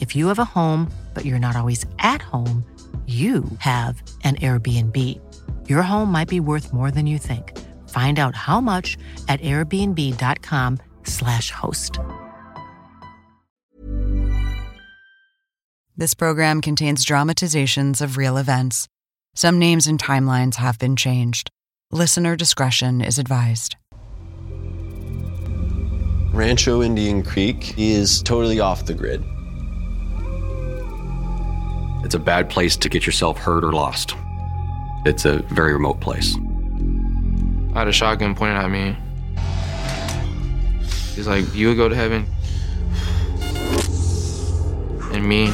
If you have a home, but you're not always at home, you have an Airbnb. Your home might be worth more than you think. Find out how much at airbnb.com/slash host. This program contains dramatizations of real events. Some names and timelines have been changed. Listener discretion is advised. Rancho Indian Creek is totally off the grid. It's a bad place to get yourself hurt or lost. It's a very remote place. I had a shotgun pointed at me. He's like, You would go to heaven. And me,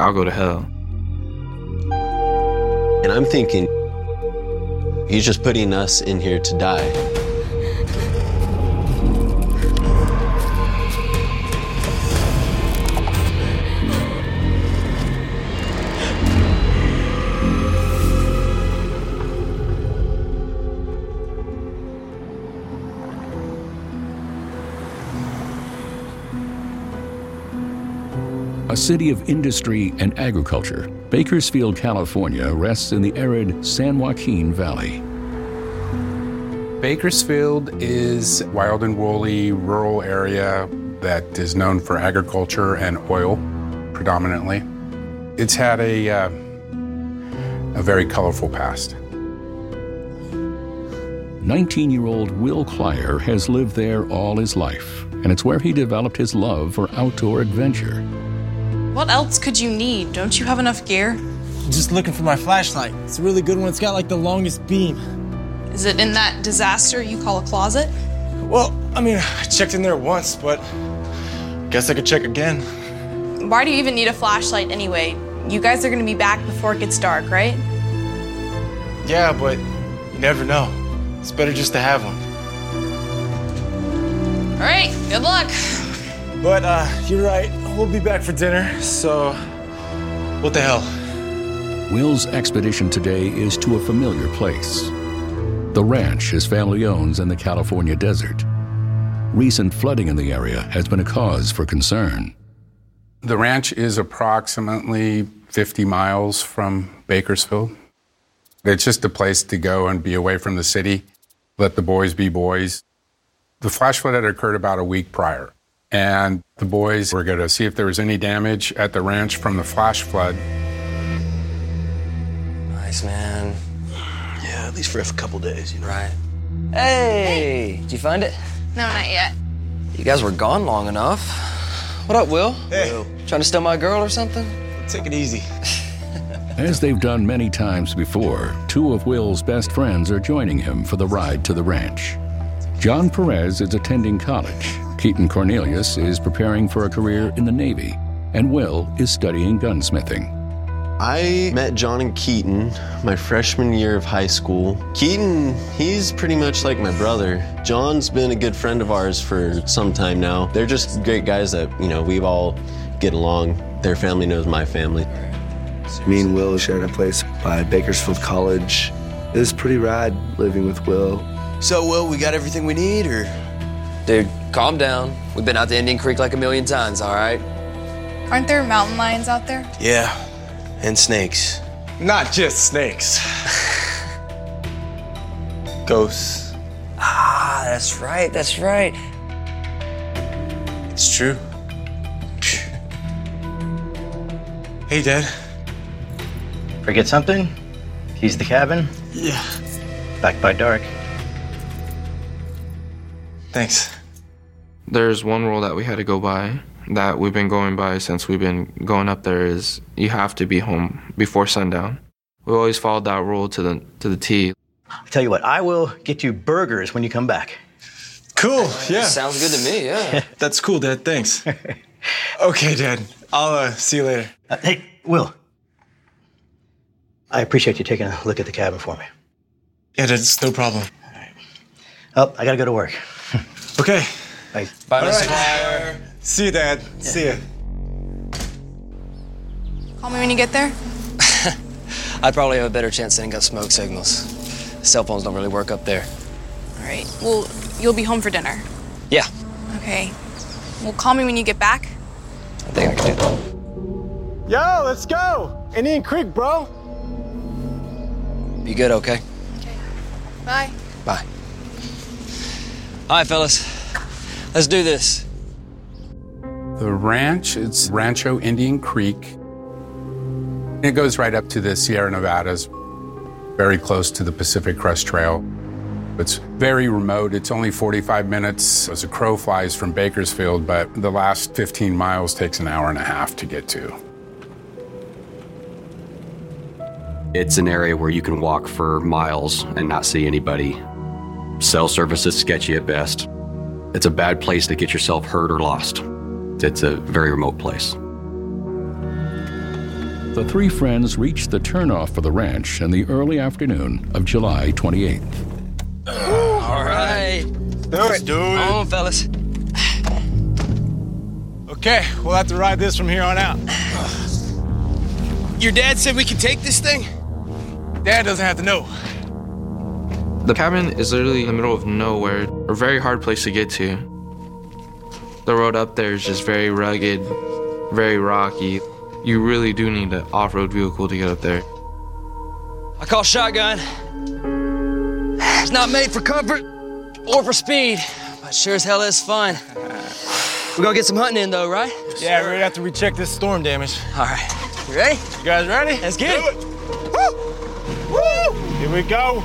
I'll go to hell. And I'm thinking, he's just putting us in here to die. A city of industry and agriculture, Bakersfield, California rests in the arid San Joaquin Valley. Bakersfield is a wild and woolly rural area that is known for agriculture and oil predominantly. It's had a, uh, a very colorful past. 19 year old Will Kleier has lived there all his life, and it's where he developed his love for outdoor adventure. What else could you need? Don't you have enough gear? Just looking for my flashlight. It's a really good one. It's got like the longest beam. Is it in that disaster you call a closet? Well, I mean, I checked in there once, but guess I could check again. Why do you even need a flashlight anyway? You guys are gonna be back before it gets dark, right? Yeah, but you never know. It's better just to have one. All right, good luck. But uh, you're right. We'll be back for dinner, so what the hell? Will's expedition today is to a familiar place. The ranch his family owns in the California desert. Recent flooding in the area has been a cause for concern. The ranch is approximately 50 miles from Bakersfield. It's just a place to go and be away from the city, let the boys be boys. The flash flood had occurred about a week prior, and the boys were going to see if there was any damage at the ranch from the flash flood. Nice, man. Yeah, at least for a couple days, you know. Right. Hey, did you find it? No, not yet. You guys were gone long enough. What up, Will? Hey. Will. Trying to steal my girl or something? Take it easy. As they've done many times before, two of Will's best friends are joining him for the ride to the ranch. Jon Perez is attending college, Keyton Cornelius is preparing for a career in the Navy, and Will is studying gunsmithing. I met Jon and Keyton my freshman year of high school. Keyton, he's pretty much like my brother. Jon's been a good friend of ours for some time now. They're just great guys that, you know, we've all get along. Their family knows my family. Me and Will shared a place by Bakersfield College. It was pretty rad living with Will. So, Will, we got everything we need, or? Dude, calm down. We've been out to Indian Creek like a million times, all right? Aren't there mountain lions out there? Yeah, and snakes. Not just snakes. Ghosts. Ah, that's right, that's right. It's true. Hey, Dad. Forget something? Keys the cabin? Yeah. Back by dark. Thanks. There's one rule that we had to go by that we've been going by since we've been going up there is you have to be home before sundown. We always followed that rule to the to the T. I tell you what, I will get you burgers when you come back. Cool. Yeah. Sounds good to me, yeah. That's cool, Dad. Thanks. okay, Dad. I'll uh, see you later. Uh, hey, Will. I appreciate you taking a look at the cabin for me. Yeah, that's no problem. Oh, I gotta go to work. Okay. Bye. Bye, All Mr. right. Dyer. See you, Dad. See you. Call me when you get there. I'd probably have a better chance setting up smoke signals. Cell phones don't really work up there. All right. Well, you'll be home for dinner. Yeah, Okay. Well, call me when you get back. I think I can do that. Yo, let's go. Indian Creek, bro. Be good, okay? okay? Bye. Bye. All right, fellas. Let's do this. The ranch, it's Rancho Indian Creek. It goes right up to the Sierra Nevadas, very close to the Pacific Crest Trail. It's very remote. It's only 45 minutes as a crow flies from Bakersfield, but the last 15 miles takes an hour and a half to get to. It's an area where you can walk for miles and not see anybody. Cell service is sketchy at best. It's a bad place to get yourself hurt or lost. It's a very remote place. The three friends reached the turnoff for the ranch in the early afternoon of July 28th. All right. Let's do it. Come on, fellas. Okay, we'll have to ride this from here on out. Your dad said we could take this thing? Dad doesn't have to know. The cabin is literally in the middle of nowhere, a very hard place to get to. The road up there is just very rugged, very rocky. You really do need an off-road vehicle to get up there. I call shotgun. It's not made for comfort or for speed, but sure as hell is fun. We're gonna get some hunting in though, right? Yeah, we're gonna have to recheck this storm damage. All right. You ready? You guys ready? Let's get it. Woo! Here we go.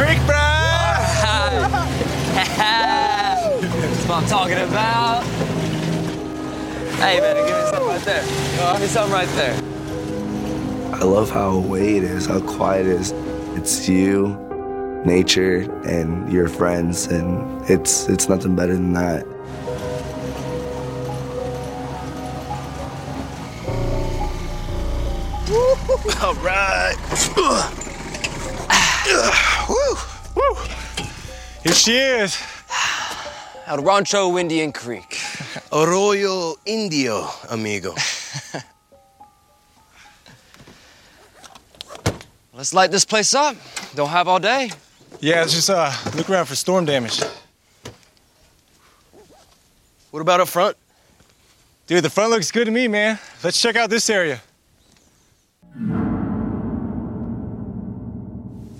Creek, bruh! That's what I'm talking about. Hey, man, give me something right there. Give me something right there. I love how away it is, how quiet it is. It's you, nature, and your friends, and it's it's nothing better than that. All right. Woo! Woo! Here she is. Out of Rancho Indian Creek. Arroyo Indio, amigo. Let's light this place up. Don't have all day. Yeah, let's just uh, look around for storm damage. What about up front? Dude, the front looks good to me, man. Let's check out this area.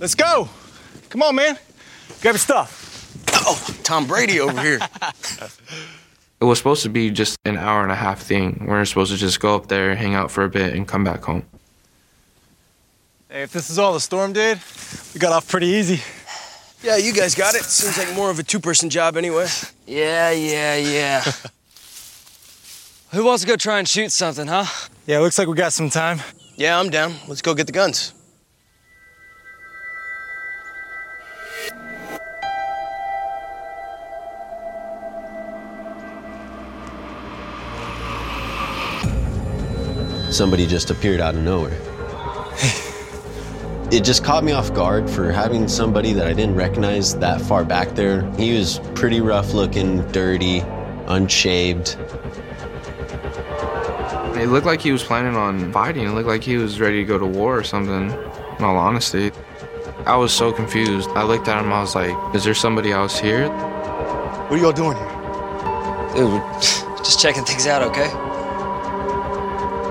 Let's go. Come on, man. Grab your stuff. Oh, Tom Brady over here. It was supposed to be just an hour and a half thing. We are supposed to just go up there, hang out for a bit, and come back home. Hey, if this is all the storm did, we got off pretty easy. Yeah, you guys got it. Seems like more of a two-person job anyway. Yeah, yeah, yeah. Who wants to go try and shoot something, huh? Yeah, looks like we got some time. Yeah, I'm down. Let's go get the guns. Somebody just appeared out of nowhere. it just caught me off guard for having somebody that I didn't recognize that far back there. He was pretty rough looking, dirty. unshaved. It looked like he was planning on fighting. It looked like he was ready to go to war or something, in all honesty. I was so confused. I looked at him, I was like, is there somebody else here? What are y'all doing here? Dude, we're just checking things out, okay?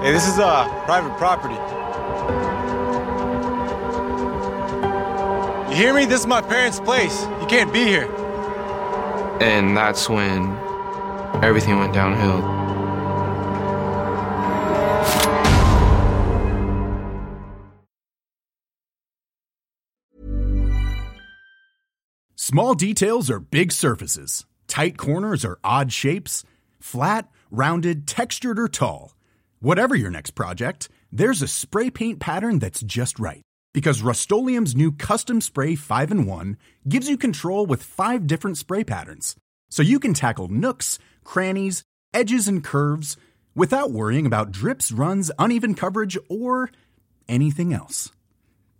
Hey, this is uh private property. You hear me? This is my parents' place. You can't be here. And that's when everything went downhill. Small details are big surfaces. Tight corners are odd shapes. Flat, rounded, textured, or tall. Whatever your next project, there's a spray paint pattern that's just right. Because Rust new Custom Spray 5 in 1 gives you control with five different spray patterns. So you can tackle nooks, crannies, edges, and curves without worrying about drips, runs, uneven coverage, or anything else.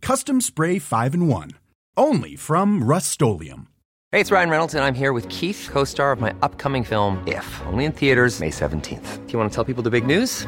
Custom Spray 5 in 1. Only from Rust Hey, it's Ryan Reynolds, and I'm here with Keith, co star of my upcoming film, If, only in theaters, May 17th. Do you want to tell people the big news?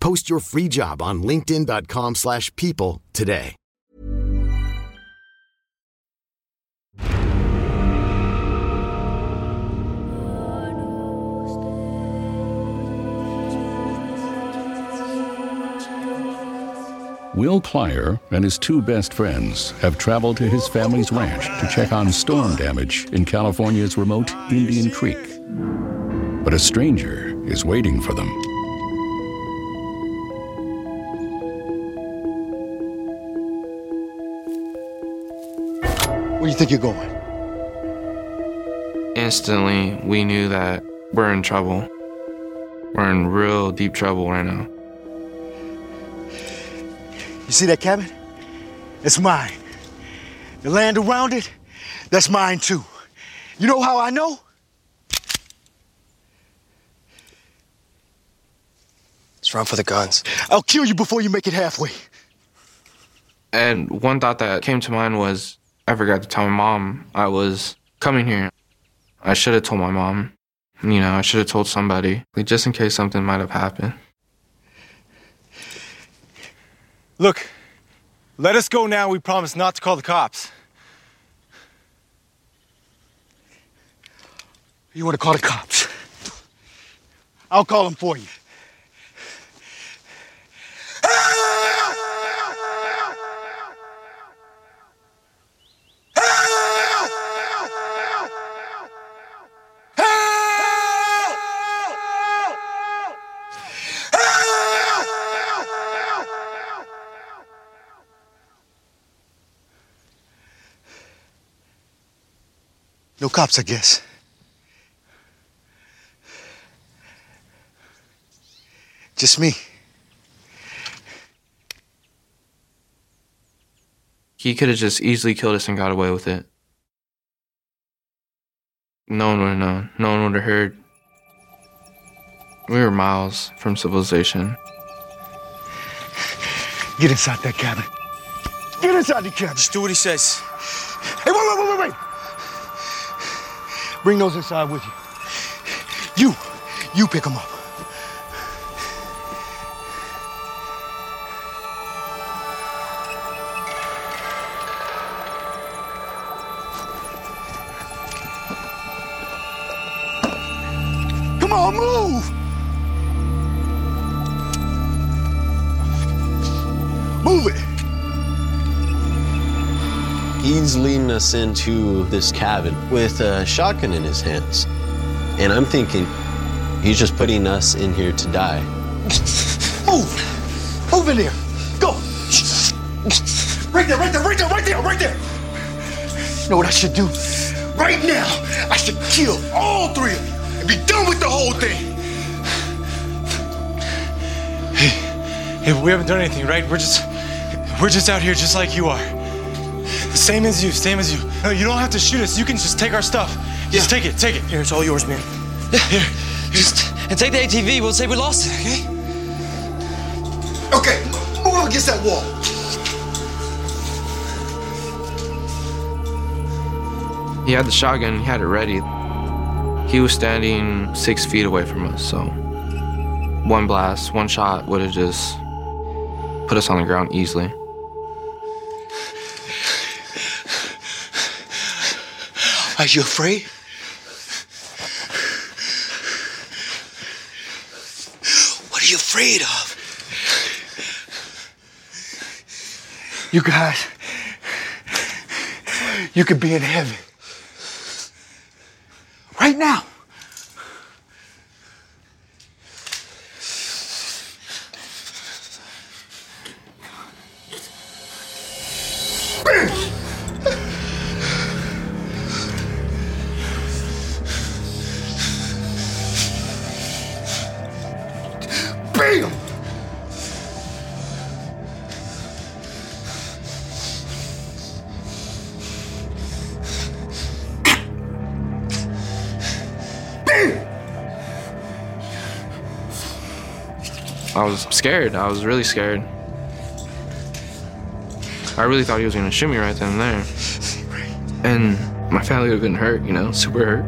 Post your free job on linkedin.com/people slash people today. Will Kleier and his two best friends have traveled to his family's ranch to check on storm damage in California's remote Indian Creek. But a stranger is waiting for them. Where do you think you're going? Instantly, we knew that we're in trouble. We're in real deep trouble right now. You see that cabin? It's mine. The land around it, that's mine too. You know how I know? Let's run for the guns. I'll kill you before you make it halfway. And one thought that came to mind was I forgot to tell my mom I was coming here. I should have told my mom. You know, I should have told somebody, just in case something might have happened. Look, let us go now. We promise not to call the cops. You want to call the cops? I'll call them for you. No cops, I guess. Just me. He could have just easily killed us and got away with it. No one would have known. No one would have heard. We were miles from civilization. Get inside that cabin. Get inside the cabin. Just do what he says. Hey, wait, wait, wait, wait, wait! Bring those inside with you. You, you pick them up. He's leading us into this cabin with a shotgun in his hands. And I'm thinking, he's just putting us in here to die. Move! Move in there! Go! Right there, right there, right there, right there, right there! You know what I should do? Right now, I should kill all three of you and be done with the whole thing! Hey, we haven't done anything, right? We're just, we're just out here just like you are. Same as you, same as you. No, you don't have to shoot us. You can just take our stuff. Just take it, take it. Here, it's all yours, man. Yeah, here. Just and take the ATV. We'll say we lost it, okay? Okay, move up against that wall. He had the shotgun, he had it ready. He was standing six feet away from us, so one blast, one shot would have just put us on the ground easily. Are you afraid? What are you afraid of? You guys, you could be in heaven. Right now. Was scared. I was really scared. I really thought he was gonna shoot me right then and there. And my family would have been hurt, you know, super hurt.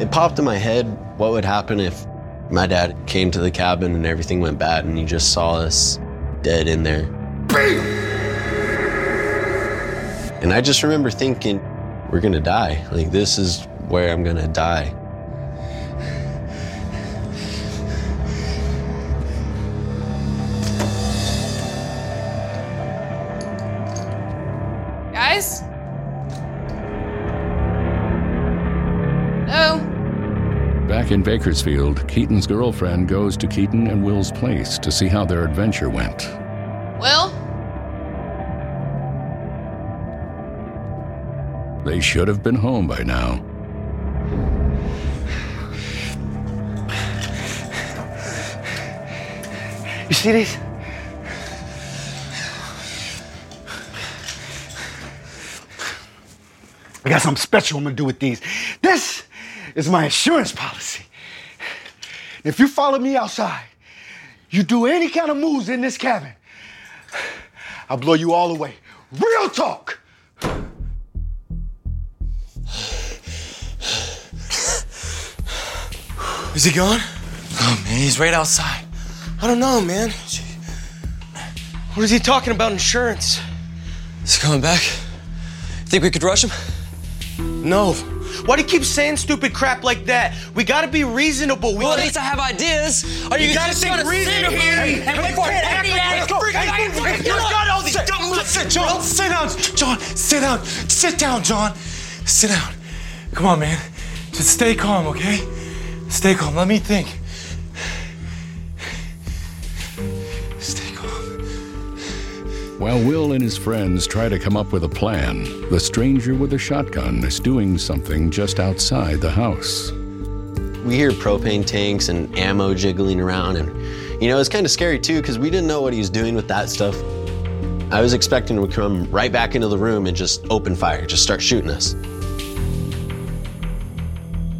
It popped in my head what would happen if my dad came to the cabin and everything went bad and he just saw us dead in there. And I just remember thinking, we're gonna die. Like, this is where I'm gonna die. Bakersfield, Keyton's girlfriend goes to Keyton and Will's place to see how their adventure went. Will? They should have been home by now. You see these? I got something special I'm gonna do with these. This is my insurance policy. If you follow me outside, you do any kind of moves in this cabin, I'll blow you all away. Real talk. Is he gone? Oh man, he's right outside. I don't know, man. What is he talking about insurance? Is he coming back? Think we could rush him? No. Why do you keep saying stupid crap like that? We gotta be reasonable. We Well, at least I have ideas. Are You you gotta think reasonably. here and hey, wait for hey, it? hey, Any hey, ass go. freaking- Hey, hey, freaking- hey, you you know- got all these dumb. Sit, Jon, sit down. Jon, sit down. Sit down, Jon. Sit down. Come on, man. Just stay calm, okay? Stay calm. Let me think. While Will and his friends try to come up with a plan, the stranger with a shotgun is doing something just outside the house. We hear propane tanks and ammo jiggling around, and you know, it's kind of scary too because we didn't know what he was doing with that stuff. I was expecting him to come right back into the room and just open fire, just start shooting us.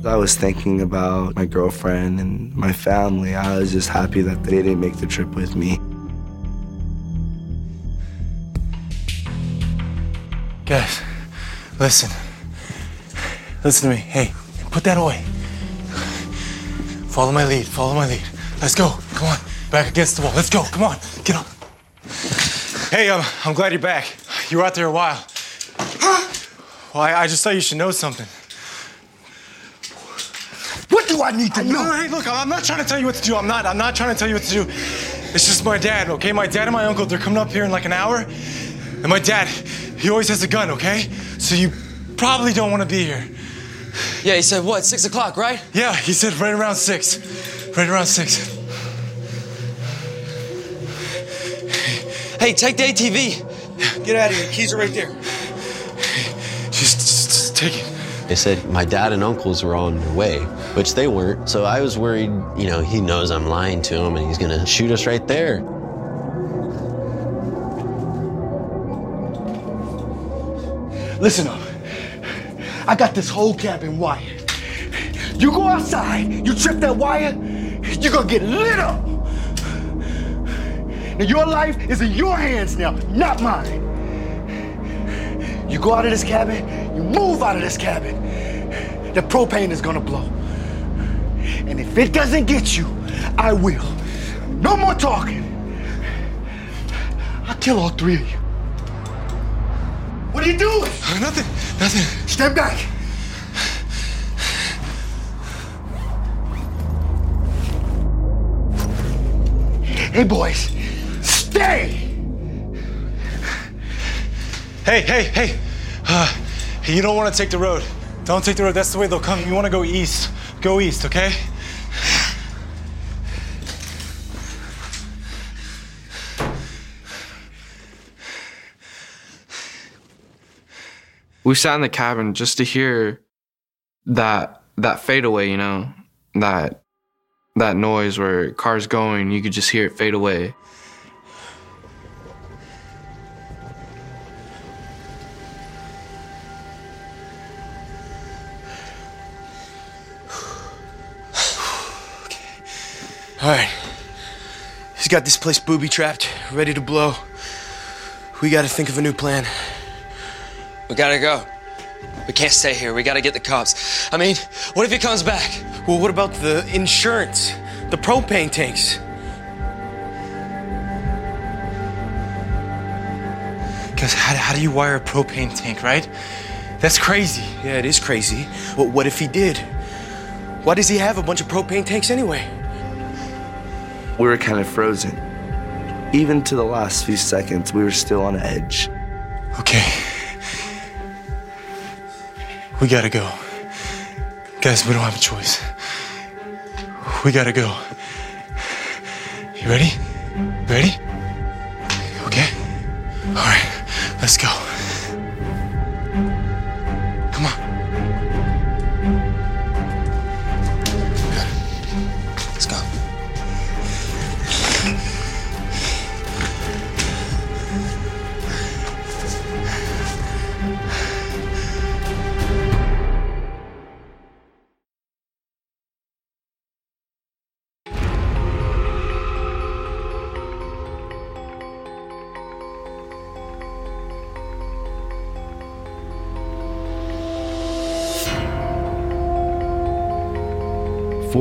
I was thinking about my girlfriend and my family. I was just happy that they didn't make the trip with me. Guys, listen. Listen to me. Hey, put that away. Follow my lead. Follow my lead. Let's go. Come on. Back against the wall. Let's go. Come on. Get up. Hey, um, I'm glad you're back. You were out there a while. Well, I, I just thought you should know something. What do I need to know? No, hey, look, I'm not trying to tell you what to do. I'm not. I'm not trying to tell you what to do. It's just my dad, okay? My dad and my uncle, they're coming up here in like an hour. And my dad, he always has a gun, okay? So you probably don't want to be here. Yeah, he said what? Six o'clock, right? Yeah, he said right around six. Right around six. Hey, take the ATV. Get out of here. Keys are right there. Just, just, just take it. They said my dad and uncles were on their way, which they weren't. So I was worried, you know, he knows I'm lying to him and he's gonna shoot us right there. Listen up. I got this whole cabin wired. You go outside, you trip that wire, you're gonna get lit up. Now your life is in your hands now, not mine. You go out of this cabin, you move out of this cabin. The propane is gonna blow. And if it doesn't get you, I will. No more talking. I'll kill all three of you. What are you doing? Nothing. Nothing. Stand back. Hey, boys. Stay. Hey, hey, hey. Uh, you don't want to take the road. Don't take the road. That's the way they'll come. You want to go east. Go east, okay? We sat in the cabin just to hear that that fadeaway, you know, that that noise where cars going, you could just hear it fade away. All right. He's got this place booby trapped, ready to blow. We gotta think of a new plan. We gotta go. We can't stay here. We gotta get the cops. I mean, what if he comes back? Well, what about the insurance? The propane tanks? Because how, how do you wire a propane tank, right? That's crazy. Yeah, it is crazy. Well, what if he did? Why does he have a bunch of propane tanks anyway? We were kind of frozen. Even to the last few seconds, we were still on edge. Okay. We gotta go. Guys, we don't have a choice. We gotta go. You ready? Ready? Okay. All right, let's go.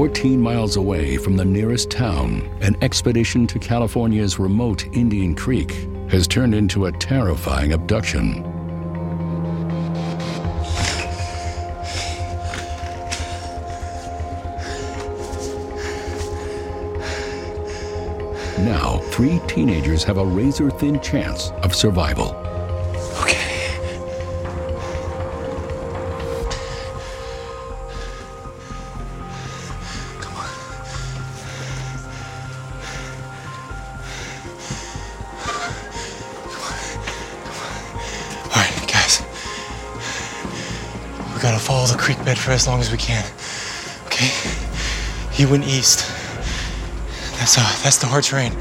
14 miles away from the nearest town, an expedition to California's remote Indian Creek has turned into a terrifying abduction. Now, three teenagers have a razor thin chance of survival. For as long as we can. Okay? He went east. That's uh, that's the hard terrain.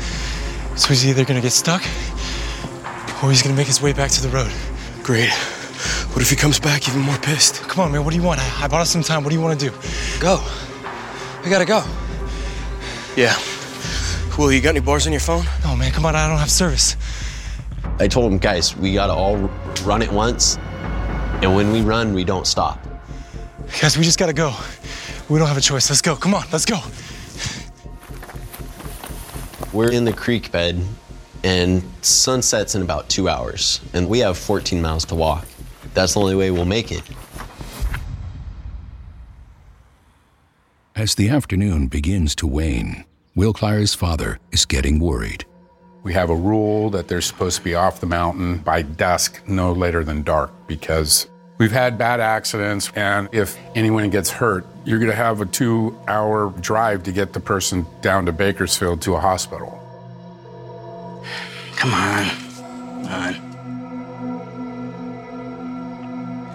So he's either gonna get stuck, or he's gonna make his way back to the road. Great. What if he comes back even more pissed? Come on, man. What do you want? I, I bought us some time. What do you want to do? Go. We gotta go. Yeah. Will, you got any bars on your phone? No, man. Come on. I don't have service. I told him, guys, we gotta all run it once, and when we run, we don't stop. Guys, we just gotta go. We don't have a choice. Let's go. Come on, let's go. We're in the creek bed, and sunsets in about two hours, and we have 14 miles to walk. That's the only way we'll make it. As the afternoon begins to wane, Will Kleier's father is getting worried. We have a rule that they're supposed to be off the mountain by dusk, no later than dark, because we've had bad accidents. And if anyone gets hurt, you're going to have a two hour drive to get the person down to Bakersfield to a hospital. Come on. Come on.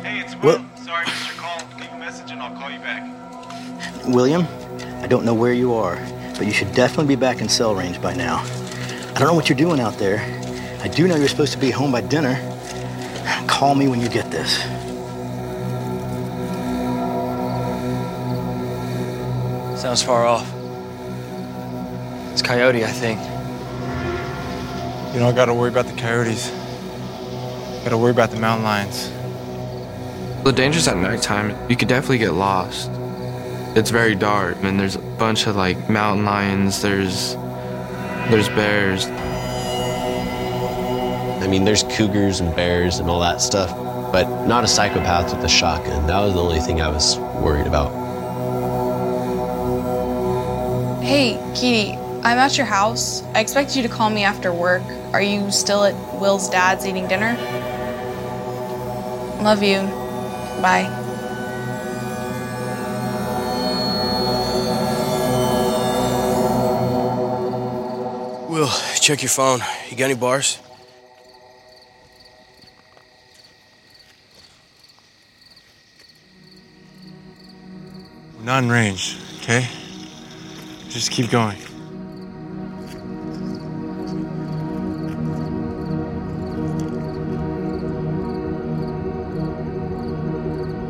Hey, it's Will. Sorry, Mr. Call. Leave a message and I'll call you back. William, I don't know where you are, but you should definitely be back in cell range by now. I don't know what you're doing out there. I do know you're supposed to be home by dinner. Call me when you get this. Sounds far off. It's Coyote, I think. You don't gotta worry about the coyotes. Gotta worry about the mountain lions. The dangers at nighttime, you could definitely get lost. It's very dark, and there's a bunch of like mountain lions. There's there's bears. I mean, there's cougars and bears and all that stuff, but not a psychopath with a shotgun. That was the only thing I was worried about. Hey, Keely, I'm at your house. I expect you to call me after work. Are you still at Will's dad's eating dinner? Love you. Bye. Will, check your phone. You got any bars? We're not in range, okay? Just keep going.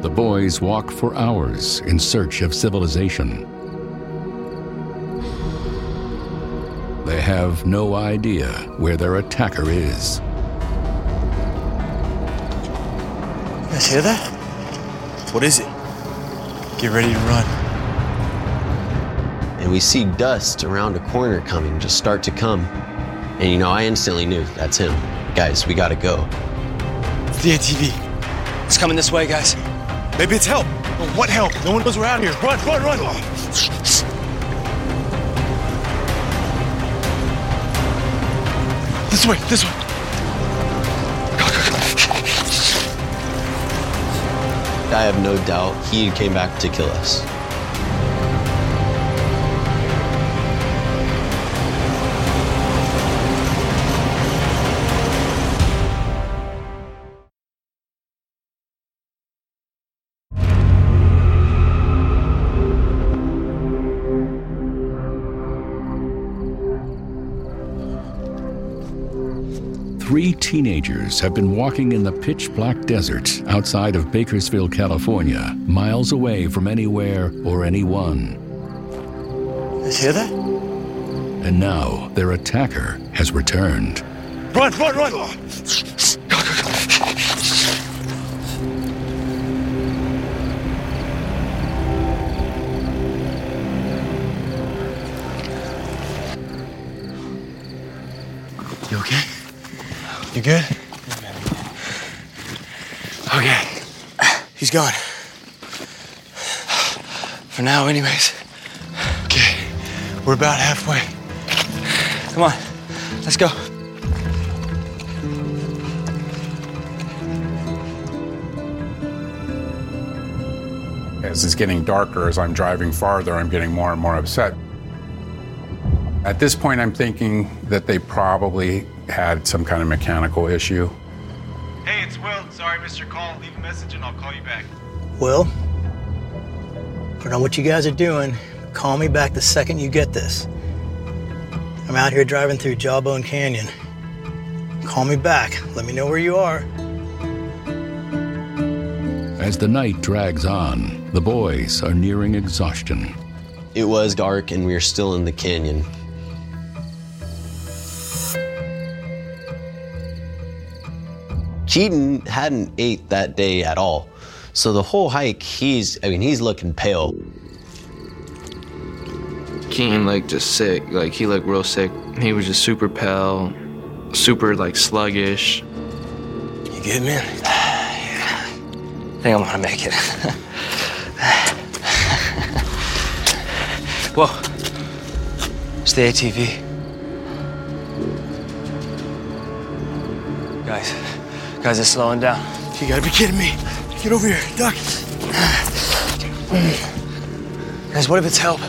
The boys walk for hours in search of civilization. They have no idea where their attacker is. You guys hear that? What is it? Get ready to run. And we see dust around a corner coming, just start to come. And you know, I instantly knew that's him. Guys, we gotta go. It's the ATV. It's coming this way, guys. Maybe it's help. But what help? No one knows we're out here. Run, run, run. This way, this way. I have no doubt he came back to kill us. Teenagers have been walking in the pitch black desert outside of Bakersfield, California, miles away from anywhere or anyone. Guys hear that? And now their attacker has returned. Run, run, run. Oh. You good? Okay. He's gone. For now, anyways. Okay. We're about halfway. Come on. Let's go. As it's getting darker, as I'm driving farther, I'm getting more and more upset. At this point, I'm thinking that they probably had some kind of mechanical issue. Hey, it's Will. Sorry, Mr. Call. Leave a message and I'll call you back. Will, I don't know what you guys are doing. Call me back the second you get this. I'm out here driving through Jawbone Canyon. Call me back. Let me know where you are. As the night drags on, the boys are nearing exhaustion. It was dark and we are still in the canyon. Keyton hadn't ate that day at all. So the whole hike, he's, I mean, he's looking pale. Keyton looked just sick. Like he looked real sick. He was just super pale, super like sluggish. You good, man? yeah. I think I'm gonna make it. Whoa. It's the ATV. Guys, it's slowing down. You gotta be kidding me. Get over here, duck. Guys, what if it's help?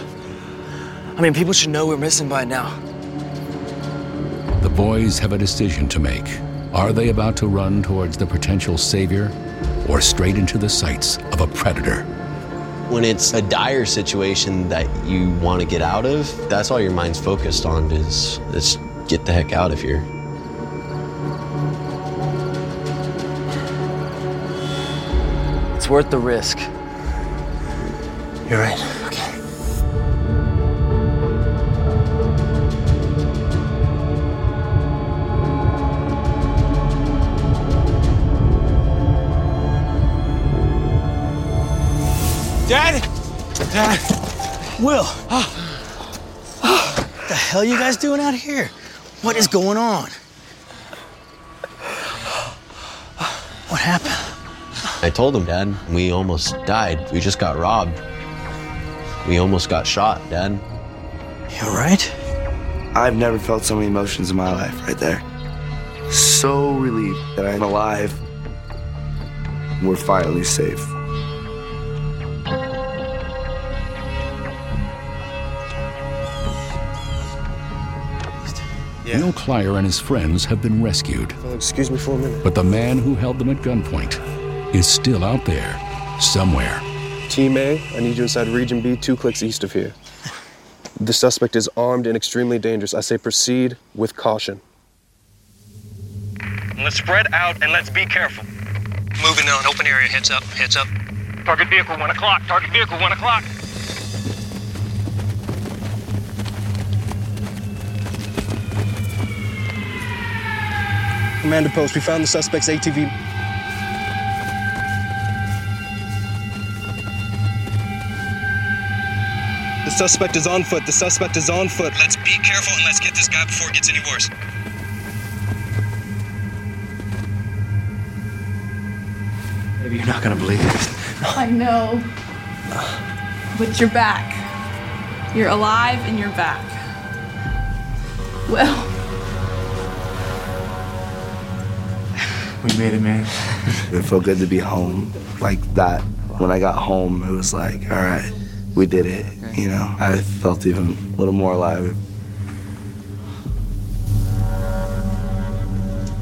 I mean, people should know we're missing by now. The boys have a decision to make. Are they about to run towards the potential savior or straight into the sights of a predator? When it's a dire situation that you want to get out of, that's all your mind's focused on is, is get the heck out of here. It's worth the risk. You're right. Okay. Dad! Dad! Will! Ah. what the hell you guys doing out here? What is going on? What happened? I told him, Dad, we almost died. We just got robbed. We almost got shot, Dad. You alright? I've never felt so many emotions in my life right there. So relieved that I'm alive. We're finally safe. Will Kleier and his friends have been rescued. excuse me for a minute. But the man who held them at gunpoint is still out there, somewhere. Team A, I need you inside Region B, two clicks east of here. The suspect is armed and extremely dangerous. I say proceed with caution. Let's spread out and let's be careful. Moving on, open area, heads up, heads up. Target vehicle, one o'clock. Target vehicle, one o'clock. Commander Post, we found the suspect's ATV. The suspect is on foot. The suspect is on foot. Let's be careful and let's get this guy before it gets any worse. Maybe you're not gonna believe this. I know. But you're back. You're alive and you're back. Well, We made it, man. It felt good to be home like that. When I got home, it was like, all right, we did it. You know, I felt even a little more alive.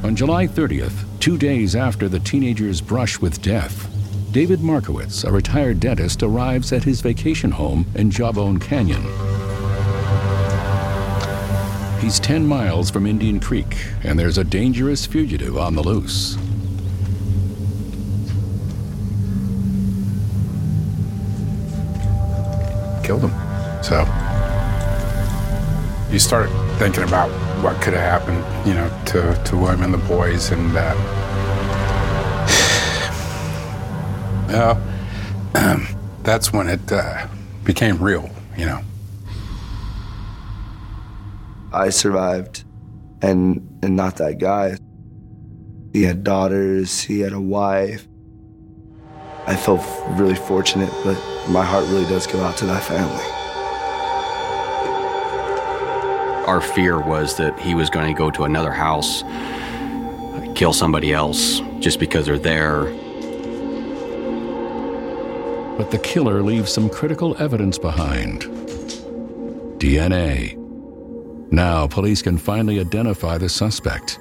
On July 30th, two days after the teenager's brush with death, David Markowitz, a retired dentist, arrives at his vacation home in Jawbone Canyon. He's 10 miles from Indian Creek, and there's a dangerous fugitive on the loose. Killed him. So you start thinking about what could have happened, you know, to, to William and the boys, and uh, well, that's when it uh, became real, you know. I survived, and and not that guy. He had daughters. He had a wife. I felt really fortunate, but my heart really does go out to that family. Our fear was that he was going to go to another house, kill somebody else just because they're there. But the killer leaves some critical evidence behind DNA. Now, police can finally identify the suspect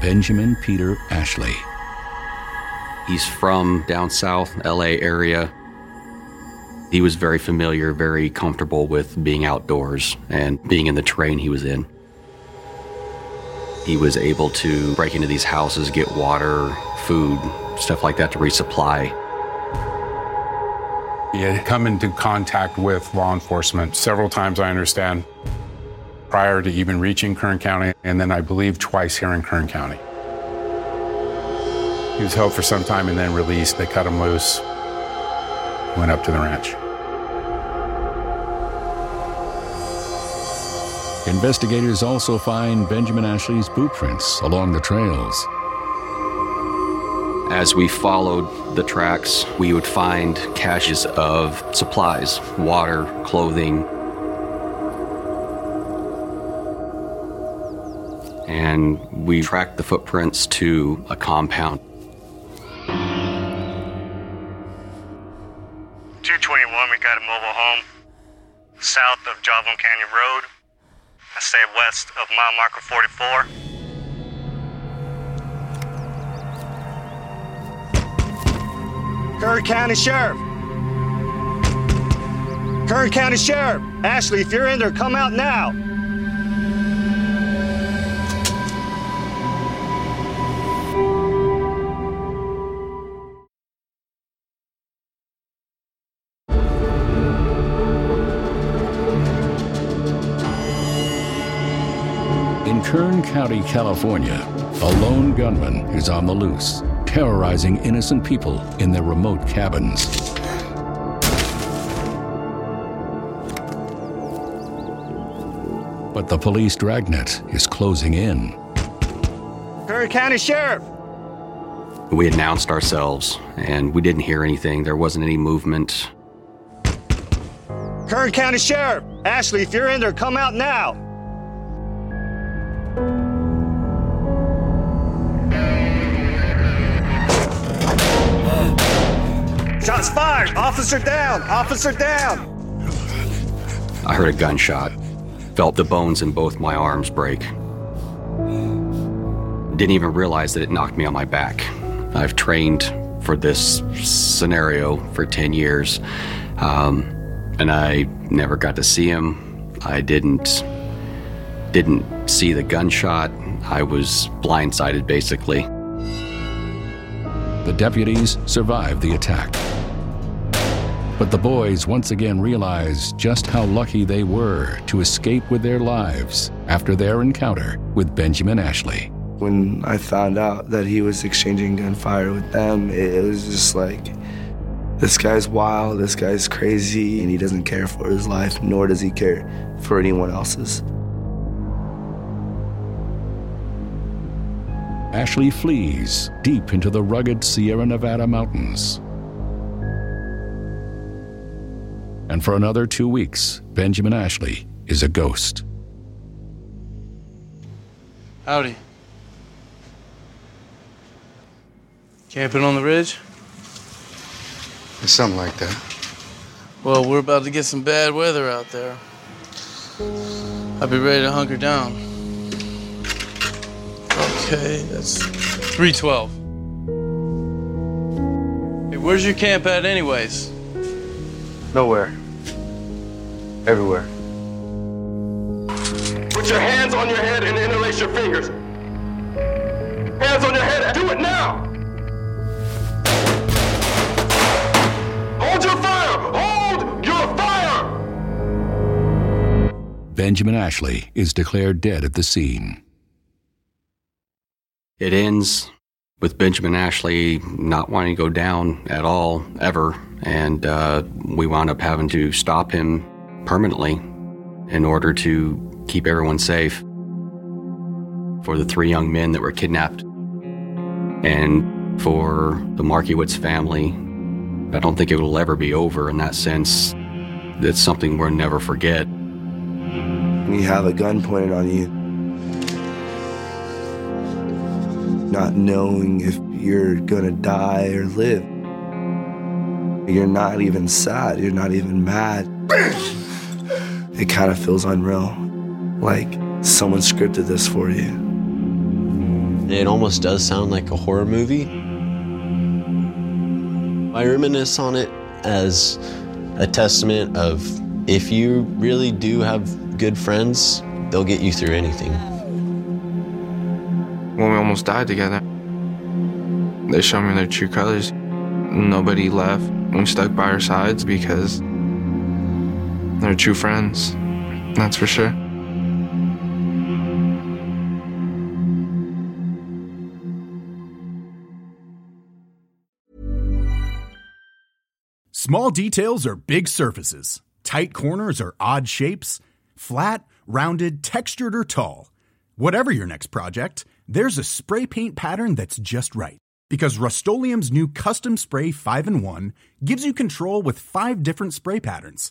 Benjamin Peter Ashley. He's from down south, LA area. He was very familiar, very comfortable with being outdoors and being in the terrain he was in. He was able to break into these houses, get water, food, stuff like that to resupply. He had come into contact with law enforcement several times, I understand, prior to even reaching Kern County, and then I believe twice here in Kern County. He was held for some time and then released. They cut him loose, went up to the ranch. Investigators also find Benjamin Ashley's boot prints along the trails. As we followed the tracks, we would find caches of supplies, water, clothing. And we tracked the footprints to a compound. I say west of mile marker 44. Kern County Sheriff. Kern County Sheriff. Ashley, if you're in there, come out now. County, California, a lone gunman is on the loose, terrorizing innocent people in their remote cabins. But the police dragnet is closing in. Kern County Sheriff. We announced ourselves, and we didn't hear anything. There wasn't any movement. Kern County Sheriff. Ashley, if you're in there, come out now. Shots fired. Officer down. Officer down. I heard a gunshot, felt the bones in both my arms break. Didn't even realize that it knocked me on my back. I've trained for this scenario for 10 years, um, and I never got to see him. I didn't didn't see the gunshot. I was blindsided basically. The deputies survived the attack. But the boys once again realized just how lucky they were to escape with their lives after their encounter with Benjamin Ashley. When I found out that he was exchanging gunfire with them, it, it was just like, this guy's wild, this guy's crazy, and he doesn't care for his life, nor does he care for anyone else's. Ashley flees deep into the rugged Sierra Nevada mountains. And for another two weeks, Benjamin Ashley is a ghost. Howdy. Camping on the ridge? Something like that. Well, we're about to get some bad weather out there. I'll be ready to hunker down. Okay, that's 312. Hey, where's your camp at, anyways? Nowhere. Everywhere. Put your hands on your head and interlace your fingers. Hands on your head. Do it now. Hold your fire. Hold your fire. Benjamin Ashley is declared dead at the scene. It ends with Benjamin Ashley not wanting to go down at all, ever. And uh, we wound up having to stop him permanently in order to keep everyone safe for the three young men that were kidnapped. And for the Markiewicz family, I don't think it will ever be over in that sense. It's something we'll never forget. You have a gun pointed on you, not knowing if you're gonna die or live. You're not even sad, you're not even mad. It kind of feels unreal. Like someone scripted this for you. It almost does sound like a horror movie. I reminisce on it as a testament of if you really do have good friends, they'll get you through anything. When we almost died together, they showed me their true colors. Nobody left. We stuck by our sides because they're true friends, that's for sure. Small details are big surfaces, tight corners are odd shapes, flat, rounded, textured, or tall. Whatever your next project, there's a spray paint pattern that's just right. Because Rust-Oleum Custom Spray 5 and 1 gives you control with five different spray patterns